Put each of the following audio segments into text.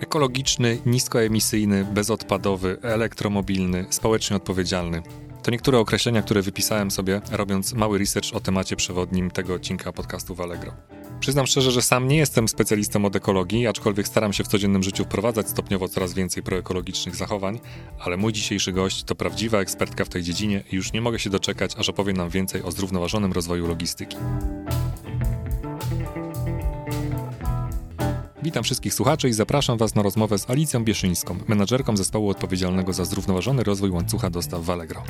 Ekologiczny, niskoemisyjny, bezodpadowy, elektromobilny, społecznie odpowiedzialny. To niektóre określenia, które wypisałem sobie, robiąc mały research o temacie przewodnim tego odcinka podcastu w Allegro. Przyznam szczerze, że sam nie jestem specjalistą od ekologii, aczkolwiek staram się w codziennym życiu wprowadzać stopniowo coraz więcej proekologicznych zachowań, ale mój dzisiejszy gość to prawdziwa ekspertka w tej dziedzinie i już nie mogę się doczekać, aż opowie nam więcej o zrównoważonym rozwoju logistyki. Witam wszystkich słuchaczy i zapraszam Was na rozmowę z Alicją Bieszyńską, menadżerką zespołu odpowiedzialnego za zrównoważony rozwój łańcucha dostaw w Allegro.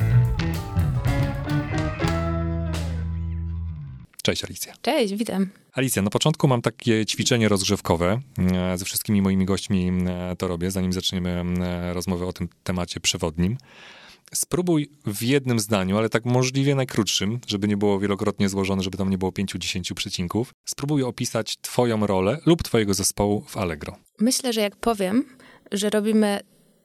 Cześć Alicja. Cześć, witam. Alicja, na początku mam takie ćwiczenie rozgrzewkowe. E, ze wszystkimi moimi gośćmi e, to robię, zanim zaczniemy e, rozmowę o tym temacie przewodnim. Spróbuj w jednym zdaniu, ale tak możliwie najkrótszym, żeby nie było wielokrotnie złożone, żeby tam nie było pięciu, dziesięciu przecinków. Spróbuj opisać Twoją rolę lub Twojego zespołu w Allegro. Myślę, że jak powiem, że robimy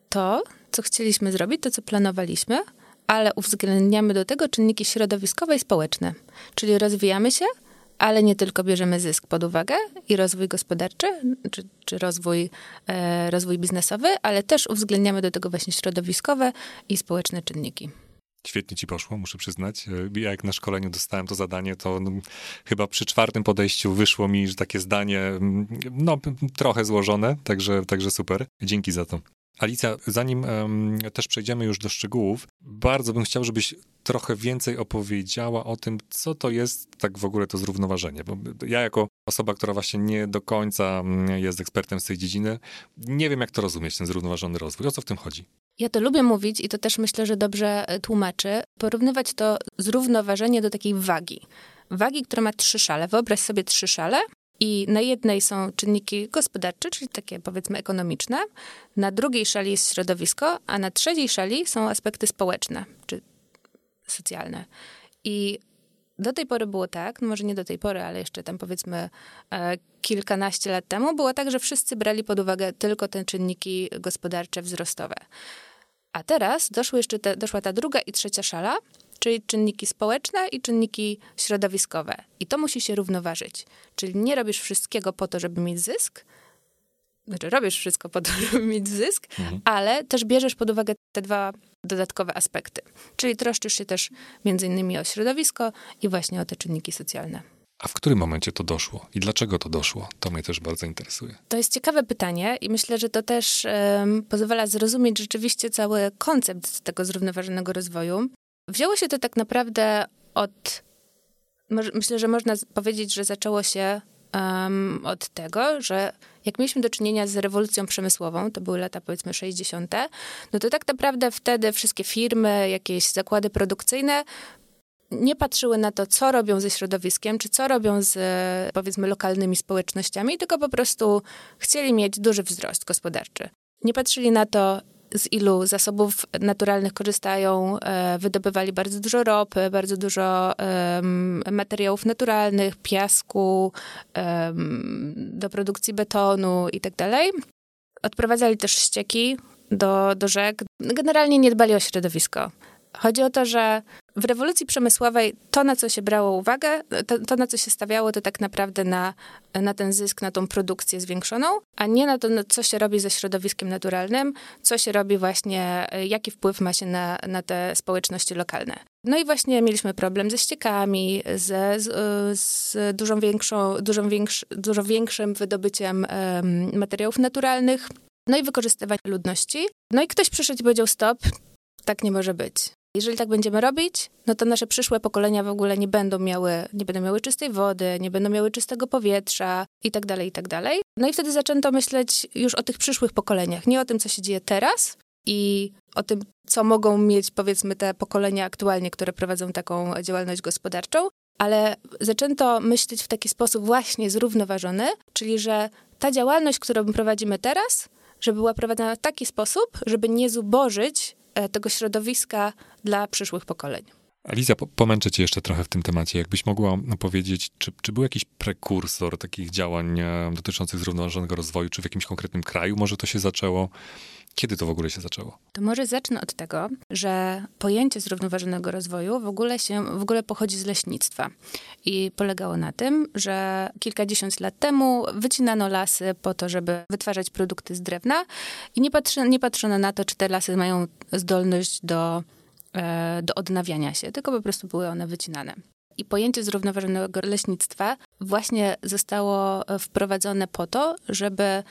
to, co chcieliśmy zrobić, to, co planowaliśmy, ale uwzględniamy do tego czynniki środowiskowe i społeczne. Czyli rozwijamy się, ale nie tylko bierzemy zysk pod uwagę i rozwój gospodarczy, czy, czy rozwój, e, rozwój biznesowy, ale też uwzględniamy do tego właśnie środowiskowe i społeczne czynniki. Świetnie ci poszło, muszę przyznać. E, ja jak na szkoleniu dostałem to zadanie, to no, chyba przy czwartym podejściu wyszło mi, że takie zdanie, mm, no trochę złożone, także, także super. Dzięki za to. Alicja, zanim um, też przejdziemy już do szczegółów, bardzo bym chciał, żebyś trochę więcej opowiedziała o tym, co to jest tak w ogóle to zrównoważenie. Bo ja jako osoba, która właśnie nie do końca mm, jest ekspertem z tej dziedziny, nie wiem, jak to rozumieć, ten zrównoważony rozwój. O co w tym chodzi? Ja to lubię mówić i to też myślę, że dobrze e, tłumaczy, porównywać to zrównoważenie do takiej wagi. Wagi, która ma trzy szale. Wyobraź sobie trzy szale i na jednej są czynniki gospodarcze, czyli takie powiedzmy ekonomiczne, na drugiej szali jest środowisko, a na trzeciej szali są aspekty społeczne czy socjalne. I do tej pory było tak, no może nie do tej pory, ale jeszcze tam powiedzmy e, kilkanaście lat temu, było tak, że wszyscy brali pod uwagę tylko te czynniki gospodarcze, wzrostowe. A teraz doszły jeszcze te, doszła ta druga i trzecia szala, czyli czynniki społeczne i czynniki środowiskowe. I to musi się równoważyć. Czyli nie robisz wszystkiego po to, żeby mieć zysk, znaczy robisz wszystko po to, żeby mieć zysk, mhm. ale też bierzesz pod uwagę te dwa dodatkowe aspekty. Czyli troszczysz się też między innymi o środowisko i właśnie o te czynniki socjalne. A w którym momencie to doszło i dlaczego to doszło? To mnie też bardzo interesuje. To jest ciekawe pytanie i myślę, że to też um, pozwala zrozumieć rzeczywiście cały koncept tego zrównoważonego rozwoju. Wzięło się to tak naprawdę od. Myślę, że można powiedzieć, że zaczęło się um, od tego, że jak mieliśmy do czynienia z rewolucją przemysłową, to były lata powiedzmy 60., no to tak naprawdę wtedy wszystkie firmy, jakieś zakłady produkcyjne nie patrzyły na to, co robią ze środowiskiem, czy co robią z powiedzmy lokalnymi społecznościami, tylko po prostu chcieli mieć duży wzrost gospodarczy. Nie patrzyli na to, z ilu zasobów naturalnych korzystają, e, wydobywali bardzo dużo ropy, bardzo dużo materiałów naturalnych, piasku, do produkcji betonu i tak. Odprowadzali też ścieki do, do rzek. Generalnie nie dbali o środowisko. Chodzi o to, że w rewolucji przemysłowej to, na co się brało uwagę, to, to, na co się stawiało, to tak naprawdę na, na ten zysk, na tą produkcję zwiększoną, a nie na to, co się robi ze środowiskiem naturalnym, co się robi właśnie, jaki wpływ ma się na, na te społeczności lokalne. No i właśnie mieliśmy problem ze ściekami, z, z, z dużą większą, dużą większy, dużo większym wydobyciem um, materiałów naturalnych, no i wykorzystywanie ludności. No i ktoś przyszedł i powiedział stop, tak nie może być. Jeżeli tak będziemy robić, no to nasze przyszłe pokolenia w ogóle nie będą miały, nie będą miały czystej wody, nie będą miały czystego powietrza i tak dalej, i tak dalej. No i wtedy zaczęto myśleć już o tych przyszłych pokoleniach, nie o tym, co się dzieje teraz i o tym, co mogą mieć powiedzmy te pokolenia aktualnie, które prowadzą taką działalność gospodarczą, ale zaczęto myśleć w taki sposób właśnie zrównoważony, czyli że ta działalność, którą prowadzimy teraz, żeby była prowadzona w taki sposób, żeby nie zubożyć tego środowiska dla przyszłych pokoleń. Alicja, pomęczę cię jeszcze trochę w tym temacie. Jakbyś mogła powiedzieć, czy, czy był jakiś prekursor takich działań e, dotyczących zrównoważonego rozwoju, czy w jakimś konkretnym kraju może to się zaczęło? Kiedy to w ogóle się zaczęło? To może zacznę od tego, że pojęcie zrównoważonego rozwoju w ogóle się w ogóle pochodzi z leśnictwa i polegało na tym, że kilkadziesiąt lat temu wycinano lasy po to, żeby wytwarzać produkty z drewna i nie, patrzy, nie patrzono na to, czy te lasy mają zdolność do, e, do odnawiania się, tylko po prostu były one wycinane. I pojęcie zrównoważonego leśnictwa właśnie zostało wprowadzone po to, żeby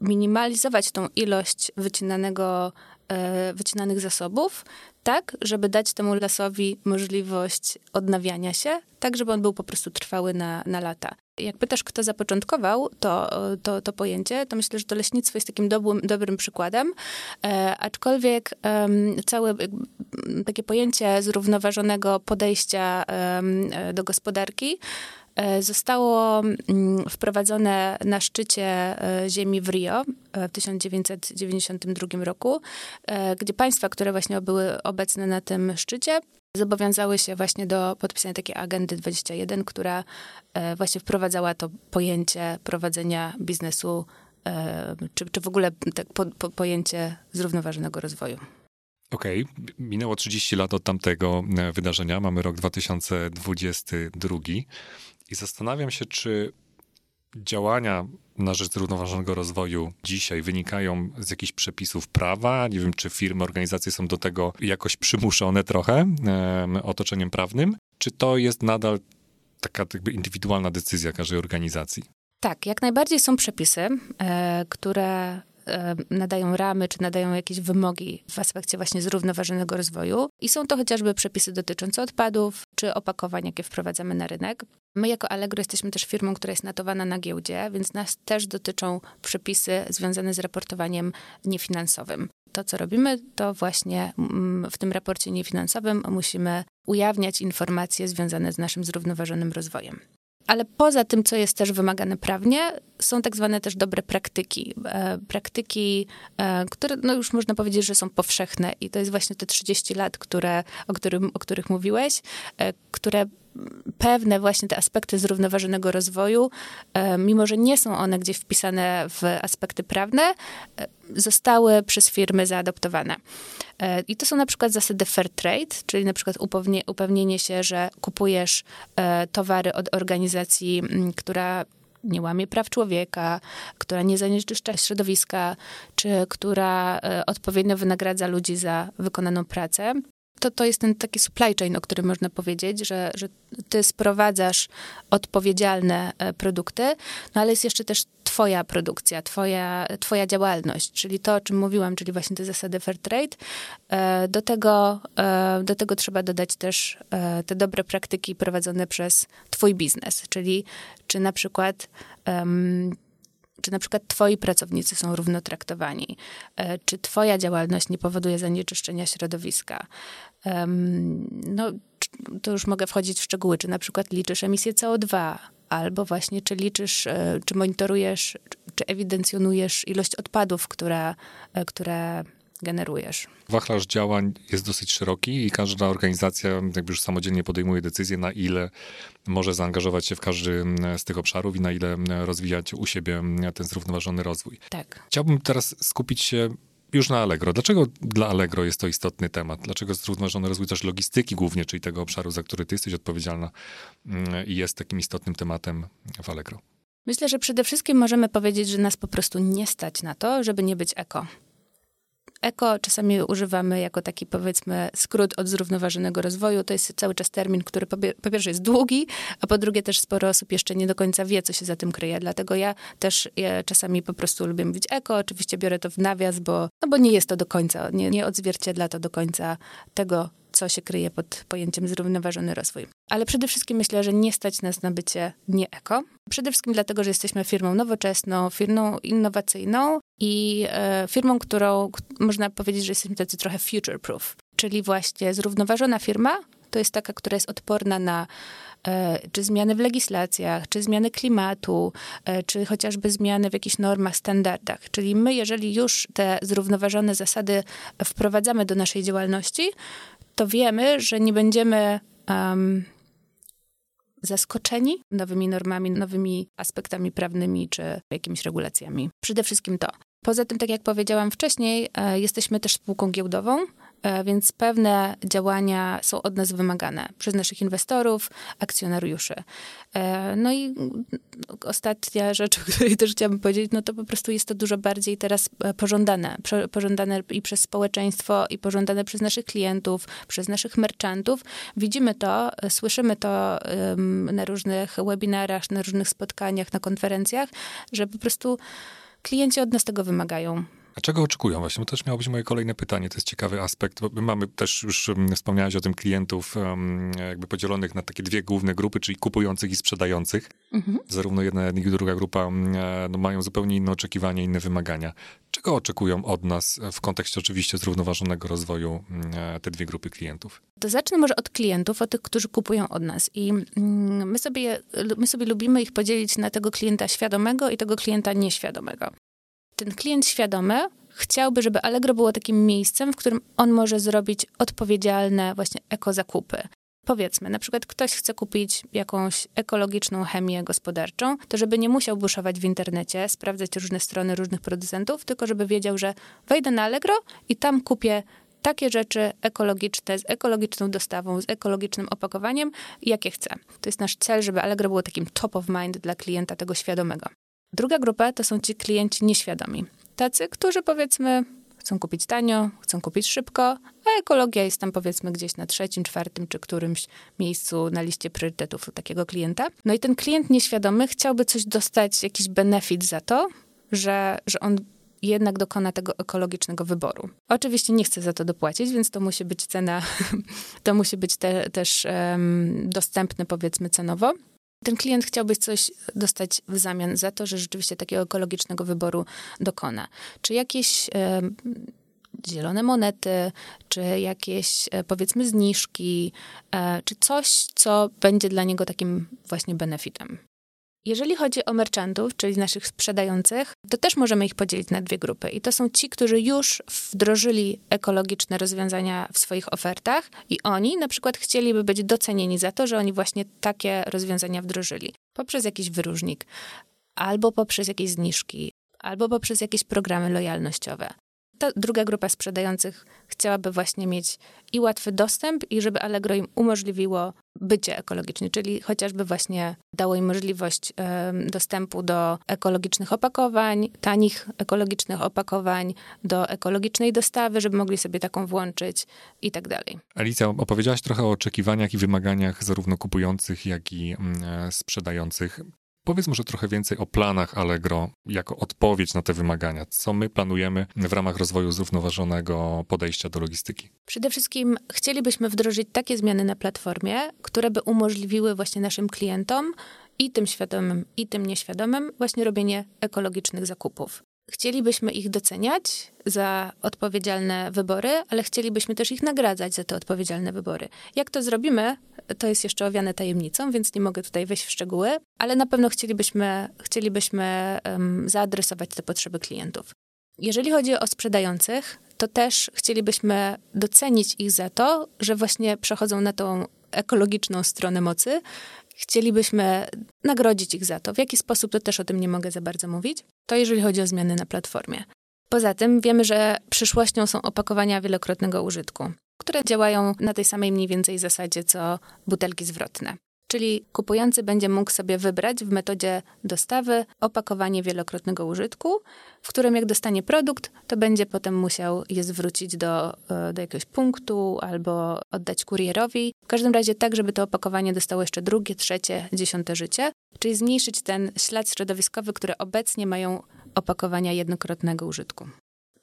minimalizować tą ilość wycinanego, e, wycinanych zasobów, tak, żeby dać temu lasowi możliwość odnawiania się, tak, żeby on był po prostu trwały na, na lata. Jak pytasz, kto zapoczątkował to, to, to pojęcie, to myślę, że to leśnictwo jest takim dobrym, dobrym przykładem, e, aczkolwiek e, całe takie pojęcie zrównoważonego podejścia e, do gospodarki zostało mm, wprowadzone na szczycie e, ziemi w Rio e, w 1992 roku, gdzie państwa, które właśnie były obecne na tym szczycie, zobowiązały się właśnie do podpisania takiej agendy 21, która właśnie wprowadzała to pojęcie prowadzenia biznesu, czy, czy w ogóle tak po, po, pojęcie zrównoważonego rozwoju. Okej, okay. minęło 30 lat od tamtego wydarzenia, mamy rok 2022. I zastanawiam się, czy działania na rzecz zrównoważonego rozwoju dzisiaj wynikają z jakichś przepisów prawa. Nie wiem, czy firmy, organizacje są do tego jakoś przymuszone trochę e, otoczeniem prawnym, czy to jest nadal taka jakby indywidualna decyzja każdej organizacji? Tak, jak najbardziej są przepisy, e, które nadają ramy, czy nadają jakieś wymogi w aspekcie właśnie zrównoważonego rozwoju. I są to chociażby przepisy dotyczące odpadów, czy opakowań, jakie wprowadzamy na rynek. My jako Allegro jesteśmy też firmą, która jest notowana na giełdzie, więc nas też dotyczą przepisy związane z raportowaniem niefinansowym. To, co robimy, to właśnie mm, w tym raporcie niefinansowym musimy ujawniać informacje związane z naszym zrównoważonym rozwojem. Ale poza tym, co jest też wymagane prawnie, są tak zwane też dobre praktyki. E, praktyki, e, które no już można powiedzieć, że są powszechne i to jest właśnie te 30 lat, które, o, którym, o których mówiłeś, e, które pewne właśnie te aspekty zrównoważonego rozwoju, e, mimo że nie są one gdzieś wpisane w aspekty prawne, e, zostały przez firmy zaadoptowane. E, I to są na przykład zasady fair trade, czyli na przykład upewnienie się, że kupujesz towary od organizacji, która nie łamie praw człowieka, która nie zanieczyszcza środowiska, czy która odpowiednio wynagradza ludzi za wykonaną pracę to, to jest ten taki supply chain, o którym można powiedzieć, że, że ty sprowadzasz odpowiedzialne e, produkty, no ale jest jeszcze też twoja produkcja, twoja, twoja działalność, czyli to, o czym mówiłam, czyli właśnie te zasady fair trade. E, do tego, e, do tego trzeba dodać też te dobre praktyki prowadzone przez twój biznes, czyli czy na przykład um, czy na przykład twoi pracownicy są równo traktowani, e, czy twoja działalność nie powoduje zanieczyszczenia środowiska. No, to już mogę wchodzić w szczegóły, czy na przykład liczysz emisję CO2, albo właśnie czy liczysz, e, czy monitorujesz, czy ewidencjonujesz ilość odpadów, która, e, które generujesz. Wachlarz działań jest dosyć szeroki i każda organizacja jakby już samodzielnie podejmuje decyzję, na ile może zaangażować się w każdy z tych obszarów i na ile rozwijać u siebie ten zrównoważony rozwój. Tak. Chciałbym teraz skupić się już na Allegro. Dlaczego dla Allegro jest to istotny temat? Dlaczego zrównoważony rozwój też logistyki głównie, czyli tego obszaru, za który ty jesteś odpowiedzialna i jest takim istotnym tematem w Allegro? Myślę, że przede wszystkim możemy powiedzieć, że nas po prostu nie stać na to, żeby nie być eko. Eko czasami używamy jako taki, powiedzmy, skrót od zrównoważonego rozwoju. To jest cały czas termin, który po pierwsze jest długi, a po drugie też sporo osób jeszcze nie do końca wie, co się za tym kryje. Dlatego ja też ja czasami po prostu lubię mówić eko. Oczywiście biorę to w nawias, bo, no bo nie jest to do końca, nie, nie odzwierciedla to do końca tego, co się kryje pod pojęciem zrównoważony rozwój. Ale przede wszystkim myślę, że nie stać nas na bycie nie eko. Przede wszystkim dlatego, że jesteśmy firmą nowoczesną, firmą innowacyjną i e, firmą, którą można powiedzieć, że jesteśmy tacy trochę future-proof. Czyli właśnie zrównoważona firma to jest taka, która jest odporna na e, czy zmiany w legislacjach, czy zmiany klimatu, e, czy chociażby zmiany w jakichś normach, standardach. Czyli my, jeżeli już te zrównoważone zasady wprowadzamy do naszej działalności, to wiemy, że nie będziemy um, zaskoczeni nowymi normami, nowymi aspektami prawnymi czy jakimiś regulacjami. Przede wszystkim to. Poza tym, tak jak powiedziałam wcześniej, e, jesteśmy też spółką giełdową, więc pewne działania są od nas wymagane przez naszych inwestorów, akcjonariuszy. E, no i ostatnia rzecz, o której też chciałabym powiedzieć, no to po prostu jest to dużo bardziej teraz pożądane. Pożądane i przez społeczeństwo, i pożądane przez naszych klientów, przez naszych merchantów. Widzimy to, słyszymy to na różnych webinarach, na różnych spotkaniach, na konferencjach, że po prostu klienci od nas tego wymagają. A czego oczekują właśnie? To też miało być moje kolejne pytanie. To jest ciekawy aspekt. Bo mamy też już, wspomniałeś o tym, klientów jakby podzielonych na takie dwie główne grupy, czyli kupujących i sprzedających. Mhm. Zarówno jedna, jak i druga grupa e, no, mają zupełnie inne oczekiwania, inne wymagania. Czego oczekują od nas w kontekście oczywiście zrównoważonego rozwoju e, te dwie grupy klientów? To zacznę może od klientów, od tych, którzy kupują od nas. I mm, my sobie, my sobie lubimy ich podzielić na tego klienta świadomego i tego klienta nieświadomego ten klient świadomy chciałby, żeby Allegro było takim miejscem, w którym on może zrobić odpowiedzialne właśnie ekozakupy. Powiedzmy, na przykład ktoś chce kupić jakąś ekologiczną chemię gospodarczą, to żeby nie musiał buszować w internecie, sprawdzać różne strony różnych producentów, tylko żeby wiedział, że wejdę na Allegro i tam kupię takie rzeczy ekologiczne, z ekologiczną dostawą, z ekologicznym opakowaniem, jakie chcę. To jest nasz cel, żeby Allegro było takim top of mind dla klienta tego świadomego. Druga grupa to są ci klienci nieświadomi. Tacy, którzy powiedzmy chcą kupić tanio, chcą kupić szybko, a ekologia jest tam powiedzmy gdzieś na trzecim, czwartym czy którymś miejscu na liście priorytetów takiego klienta. No i ten klient nieświadomy chciałby coś dostać, jakiś benefit za to, że, że on jednak dokona tego ekologicznego wyboru. Oczywiście nie chce za to dopłacić, więc to musi być cena, to musi być te, też um, dostępne powiedzmy cenowo, ten klient chciałby coś dostać w zamian za to, że rzeczywiście takiego ekologicznego wyboru dokona. Czy jakieś e, zielone monety, czy jakieś e, powiedzmy zniżki, e, czy coś, co będzie dla niego takim właśnie benefitem. Jeżeli chodzi o merchantów, czyli naszych sprzedających, to też możemy ich podzielić na dwie grupy. I to są ci, którzy już wdrożyli ekologiczne rozwiązania w swoich ofertach i oni na przykład chcieliby być docenieni za to, że oni właśnie takie rozwiązania wdrożyli. Poprzez jakiś wyróżnik, albo poprzez jakieś zniżki, albo poprzez jakieś programy lojalnościowe ta druga grupa sprzedających chciałaby właśnie mieć i łatwy dostęp, i żeby Allegro im umożliwiło bycie ekologiczne, czyli chociażby właśnie dało im możliwość dostępu do ekologicznych opakowań, tanich ekologicznych opakowań, do ekologicznej dostawy, żeby mogli sobie taką włączyć i tak dalej. Alicja, opowiedziałaś trochę o oczekiwaniach i wymaganiach zarówno kupujących, jak i mm, e, sprzedających. Powiedz może trochę więcej o planach Allegro jako odpowiedź na te wymagania. Co my planujemy w ramach rozwoju zrównoważonego podejścia do logistyki? Przede wszystkim chcielibyśmy wdrożyć takie zmiany na platformie, które by umożliwiły właśnie naszym klientom i tym świadomym, i tym nieświadomym właśnie robienie ekologicznych zakupów. Chcielibyśmy ich doceniać za odpowiedzialne wybory, ale chcielibyśmy też ich nagradzać za te odpowiedzialne wybory. Jak to zrobimy, to jest jeszcze owiane tajemnicą, więc nie mogę tutaj wejść w szczegóły, ale na pewno chcielibyśmy, chcielibyśmy um, zaadresować te potrzeby klientów. Jeżeli chodzi o sprzedających, to też chcielibyśmy docenić ich za to, że właśnie przechodzą na tą ekologiczną stronę mocy. Chcielibyśmy nagrodzić ich za to. W jaki sposób, to też o tym nie mogę za bardzo mówić. To jeżeli chodzi o zmiany na platformie. Poza tym wiemy, że przyszłością są opakowania wielokrotnego użytku które działają na tej samej mniej więcej zasadzie co butelki zwrotne. Czyli kupujący będzie mógł sobie wybrać w metodzie dostawy opakowanie wielokrotnego użytku, w którym jak dostanie produkt, to będzie potem musiał je zwrócić do, e, do jakiegoś punktu albo oddać kurierowi. W każdym razie tak, żeby to opakowanie dostało jeszcze drugie, trzecie, dziesiąte życie, czyli zmniejszyć ten ślad środowiskowy, które obecnie mają opakowania jednokrotnego użytku.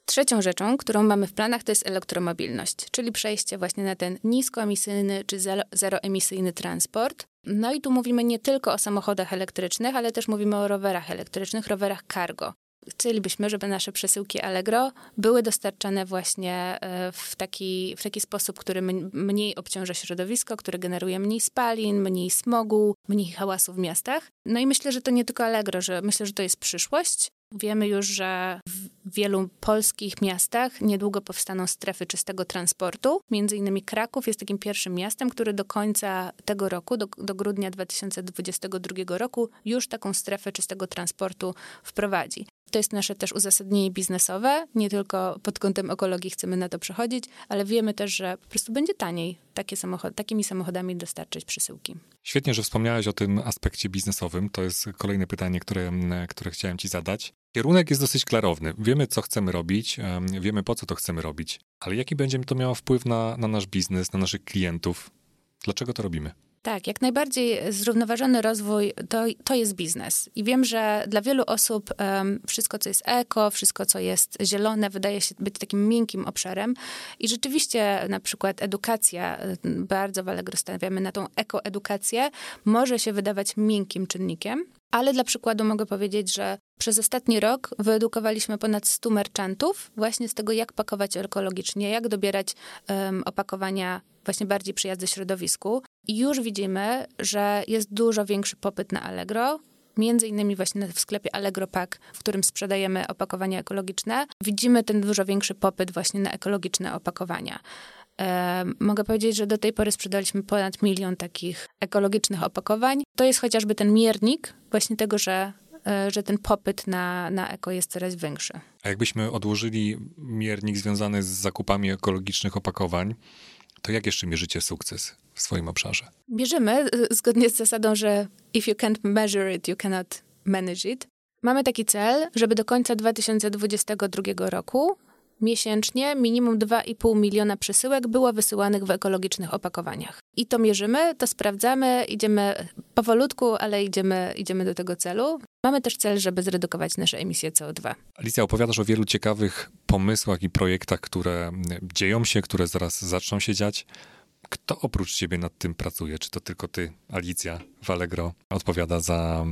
Trzecią rzeczą, którą mamy w planach, to jest elektromobilność, czyli przejście właśnie na ten niskoemisyjny czy zeroemisyjny transport. No i tu mówimy nie tylko o samochodach elektrycznych, ale też mówimy o rowerach elektrycznych, rowerach cargo. Chcielibyśmy, żeby nasze przesyłki Allegro były dostarczane właśnie e, w taki, w taki sposób, który mniej obciąża środowisko, który generuje mniej spalin, mniej smogu, mniej hałasu w miastach. No i myślę, że to nie tylko Allegro, że myślę, że to jest przyszłość Wiemy już, że w wielu polskich miastach niedługo powstaną strefy czystego transportu. Między innymi Kraków jest takim pierwszym miastem, który do końca tego roku, do, do grudnia 2022 roku, już taką strefę czystego transportu wprowadzi. To jest nasze też uzasadnienie biznesowe. Nie tylko pod kątem ekologii chcemy na to przechodzić, ale wiemy też, że po prostu będzie taniej takie takimi samochodami dostarczyć przesyłki. Świetnie, że wspomniałeś o tym aspekcie biznesowym. To jest kolejne pytanie, które, które chciałem ci zadać. Kierunek jest dosyć klarowny. Wiemy, co chcemy robić, wiemy, po co to chcemy robić, ale jaki będzie to miało wpływ na, na nasz biznes, na naszych klientów? Dlaczego to robimy? Tak, jak najbardziej zrównoważony rozwój to, to jest biznes. I wiem, że dla wielu osób um, wszystko, co jest eko, wszystko, co jest zielone, wydaje się być takim miękkim obszarem. I rzeczywiście na przykład edukacja, bardzo w Allegro stawiamy na tą ekoedukację, może się wydawać miękkim czynnikiem, ale dla przykładu mogę powiedzieć, że przez ostatni rok wyedukowaliśmy ponad 100 merchantów właśnie z tego, jak pakować ekologicznie, jak dobierać um, opakowania właśnie bardziej przyjazne środowisku. Już widzimy, że jest dużo większy popyt na Allegro, między innymi właśnie w sklepie Allegro Pack, w którym sprzedajemy opakowania ekologiczne, widzimy ten dużo większy popyt właśnie na ekologiczne opakowania. E, mogę powiedzieć, że do tej pory sprzedaliśmy ponad milion takich ekologicznych opakowań. To jest chociażby ten miernik właśnie tego, że, e, że ten popyt na, na eko jest coraz większy. A jakbyśmy odłożyli miernik związany z zakupami ekologicznych opakowań, to jak jeszcze mierzycie sukces w swoim obszarze? Mierzymy zgodnie z zasadą, że if you can't measure it, you cannot manage it. Mamy taki cel, żeby do końca 2022 roku miesięcznie minimum 2,5 miliona przesyłek było wysyłanych w ekologicznych opakowaniach. I to mierzymy, to sprawdzamy, idziemy powolutku, ale idziemy, idziemy do tego celu. Mamy też cel, żeby zredukować nasze emisje CO2. Alicja, opowiadasz o wielu ciekawych pomysłach i projektach, które dzieją się, które zaraz zaczną się dziać. Kto oprócz ciebie nad tym pracuje? Czy to tylko ty, Alicja w Allegro, odpowiada za,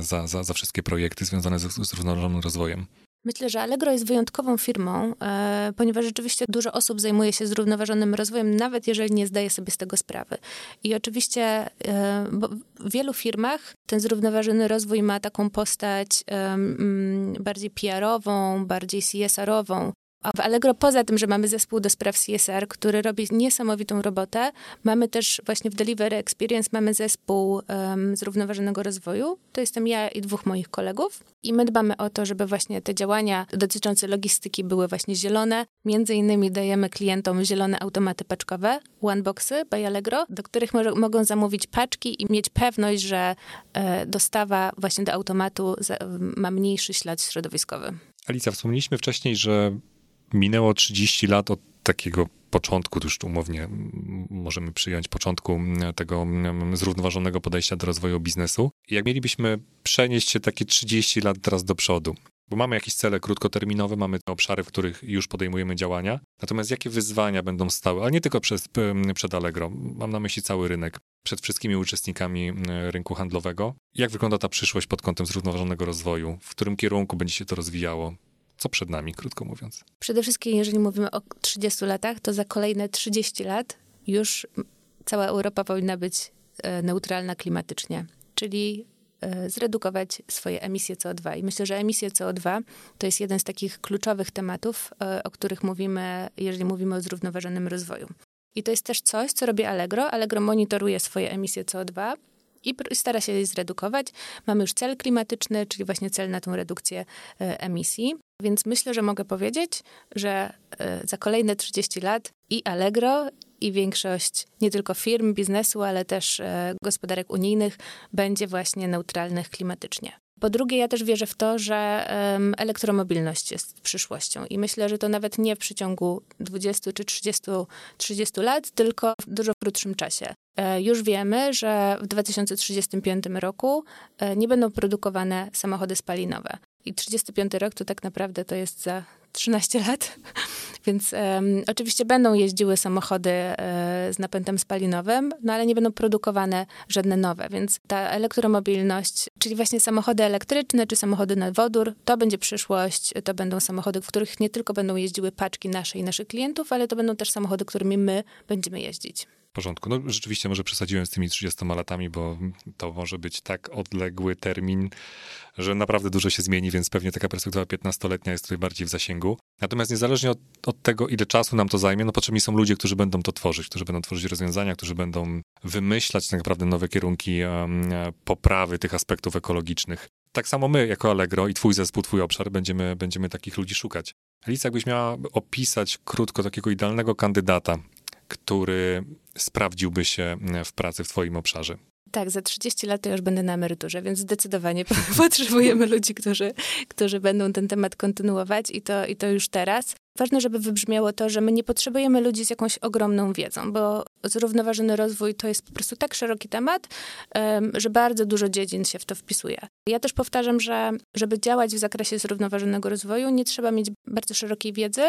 za, za, za wszystkie projekty związane z, z równoważonym rozwojem? Myślę, że Allegro jest wyjątkową firmą, e, ponieważ rzeczywiście dużo osób zajmuje się zrównoważonym rozwojem, nawet jeżeli nie zdaje sobie z tego sprawy. I oczywiście e, w wielu firmach ten zrównoważony rozwój ma taką postać e, bardziej PR-ową, bardziej CSR-ową, w Allegro poza tym, że mamy zespół do spraw CSR, który robi niesamowitą robotę, mamy też właśnie w Delivery Experience mamy zespół um, zrównoważonego rozwoju. To jestem ja i dwóch moich kolegów. I my dbamy o to, żeby właśnie te działania dotyczące logistyki były właśnie zielone. Między innymi dajemy klientom zielone automaty paczkowe, OneBoxy by Allegro, do których mo mogą zamówić paczki i mieć pewność, że e, dostawa właśnie do automatu za, ma mniejszy ślad środowiskowy. Alicja, wspomnieliśmy wcześniej, że minęło 30 lat od takiego początku, już umownie możemy przyjąć początku tego zrównoważonego podejścia do rozwoju biznesu. Jak mielibyśmy przenieść się takie 30 lat teraz do przodu, bo mamy jakieś cele krótkoterminowe, mamy obszary, w których już podejmujemy działania. Natomiast jakie wyzwania będą stały, ale nie tylko przed, przed Allegro, mam na myśli cały rynek, przed wszystkimi uczestnikami rynku handlowego. Jak wygląda ta przyszłość pod kątem zrównoważonego rozwoju? W którym kierunku będzie się to rozwijało? Co przed nami, krótko mówiąc? Przede wszystkim, jeżeli mówimy o 30 latach, to za kolejne 30 lat już cała Europa powinna być e, neutralna klimatycznie, czyli e, zredukować swoje emisje CO2. I myślę, że emisje CO2 to jest jeden z takich kluczowych tematów, e, o których mówimy, jeżeli mówimy o zrównoważonym rozwoju. I to jest też coś, co robi Allegro. Allegro monitoruje swoje emisje CO2 i stara się je zredukować. Mamy już cel klimatyczny, czyli właśnie cel na tą redukcję emisji. Więc myślę, że mogę powiedzieć, że e, za kolejne 30 lat i Allegro, i większość nie tylko firm, biznesu, ale też e, gospodarek unijnych będzie właśnie neutralnych klimatycznie. Po drugie, ja też wierzę w to, że um, elektromobilność jest przyszłością i myślę, że to nawet nie w przeciągu 20 czy 30, 30 lat, tylko w dużo krótszym czasie. E, już wiemy, że w 2035 roku e, nie będą produkowane samochody spalinowe. I 35 rok to tak naprawdę to jest za 13 lat, więc um, oczywiście będą jeździły samochody e, z napędem spalinowym, no ale nie będą produkowane żadne nowe, więc ta elektromobilność, czyli właśnie samochody elektryczne czy samochody na wodór, to będzie przyszłość, to będą samochody, w których nie tylko będą jeździły paczki nasze i naszych klientów, ale to będą też samochody, którymi my będziemy jeździć. W porządku. No rzeczywiście może przesadziłem z tymi 30 latami, bo to może być tak odległy termin, że naprawdę dużo się zmieni, więc pewnie taka perspektywa 15-letnia jest tutaj bardziej w zasięgu. Natomiast niezależnie od, od, tego, ile czasu nam to zajmie, no potrzebni są ludzie, którzy będą to tworzyć, którzy będą tworzyć rozwiązania, którzy będą wymyślać tak naprawdę nowe kierunki um, poprawy tych aspektów ekologicznych. Tak samo my, jako Allegro i twój zespół, twój obszar, będziemy, będziemy takich ludzi szukać. Alicja, jakbyś miała opisać krótko takiego idealnego kandydata, który sprawdziłby się w pracy w twoim obszarze? Tak, za 30 lat już będę na emeryturze, więc zdecydowanie potrzebujemy ludzi, którzy, którzy będą ten temat kontynuować i to, i to już teraz. Ważne, żeby wybrzmiało to, że my nie potrzebujemy ludzi z jakąś ogromną wiedzą, bo zrównoważony rozwój to jest po prostu tak szeroki temat, że bardzo dużo dziedzin się w to wpisuje. Ja też powtarzam, że żeby działać w zakresie zrównoważonego rozwoju, nie trzeba mieć bardzo szerokiej wiedzy,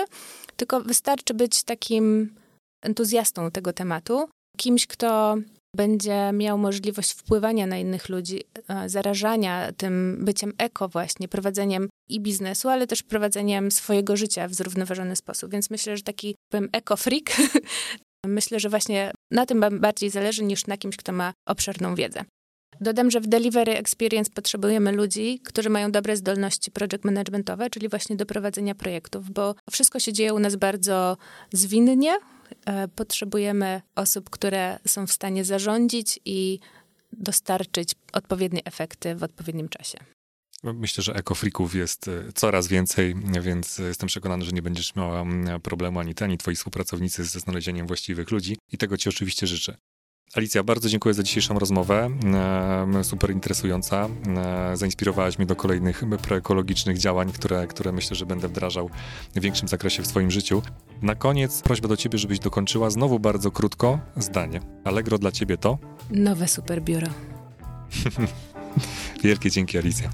tylko wystarczy być takim entuzjastą tego tematu, kimś, kto będzie miał możliwość wpływania na innych ludzi, e, zarażania tym byciem eko właśnie, prowadzeniem i biznesu, ale też prowadzeniem swojego życia w zrównoważony sposób. Więc myślę, że taki, powiem, eko-freak, myślę, że właśnie na tym bardziej zależy niż na kimś, kto ma obszerną wiedzę. Dodam, że w Delivery Experience potrzebujemy ludzi, którzy mają dobre zdolności project managementowe, czyli właśnie do prowadzenia projektów, bo wszystko się dzieje u nas bardzo zwinnie, E, potrzebujemy osób, które są w stanie zarządzić i dostarczyć odpowiednie efekty w odpowiednim czasie. Myślę, że ekofrików jest e, coraz więcej, więc jestem przekonany, że nie będziesz miała problemu ani ty, ani twoi współpracownicy ze znalezieniem właściwych ludzi i tego ci oczywiście życzę. Alicja, bardzo dziękuję za dzisiejszą rozmowę. Super interesująca. Zainspirowałaś mnie do kolejnych proekologicznych działań, które, które myślę, że będę wdrażał w większym zakresie w swoim życiu. Na koniec prośba do ciebie, żebyś dokończyła znowu bardzo krótko zdanie. Allegro dla ciebie to? Nowe super biuro. Wielkie dzięki, Alicja.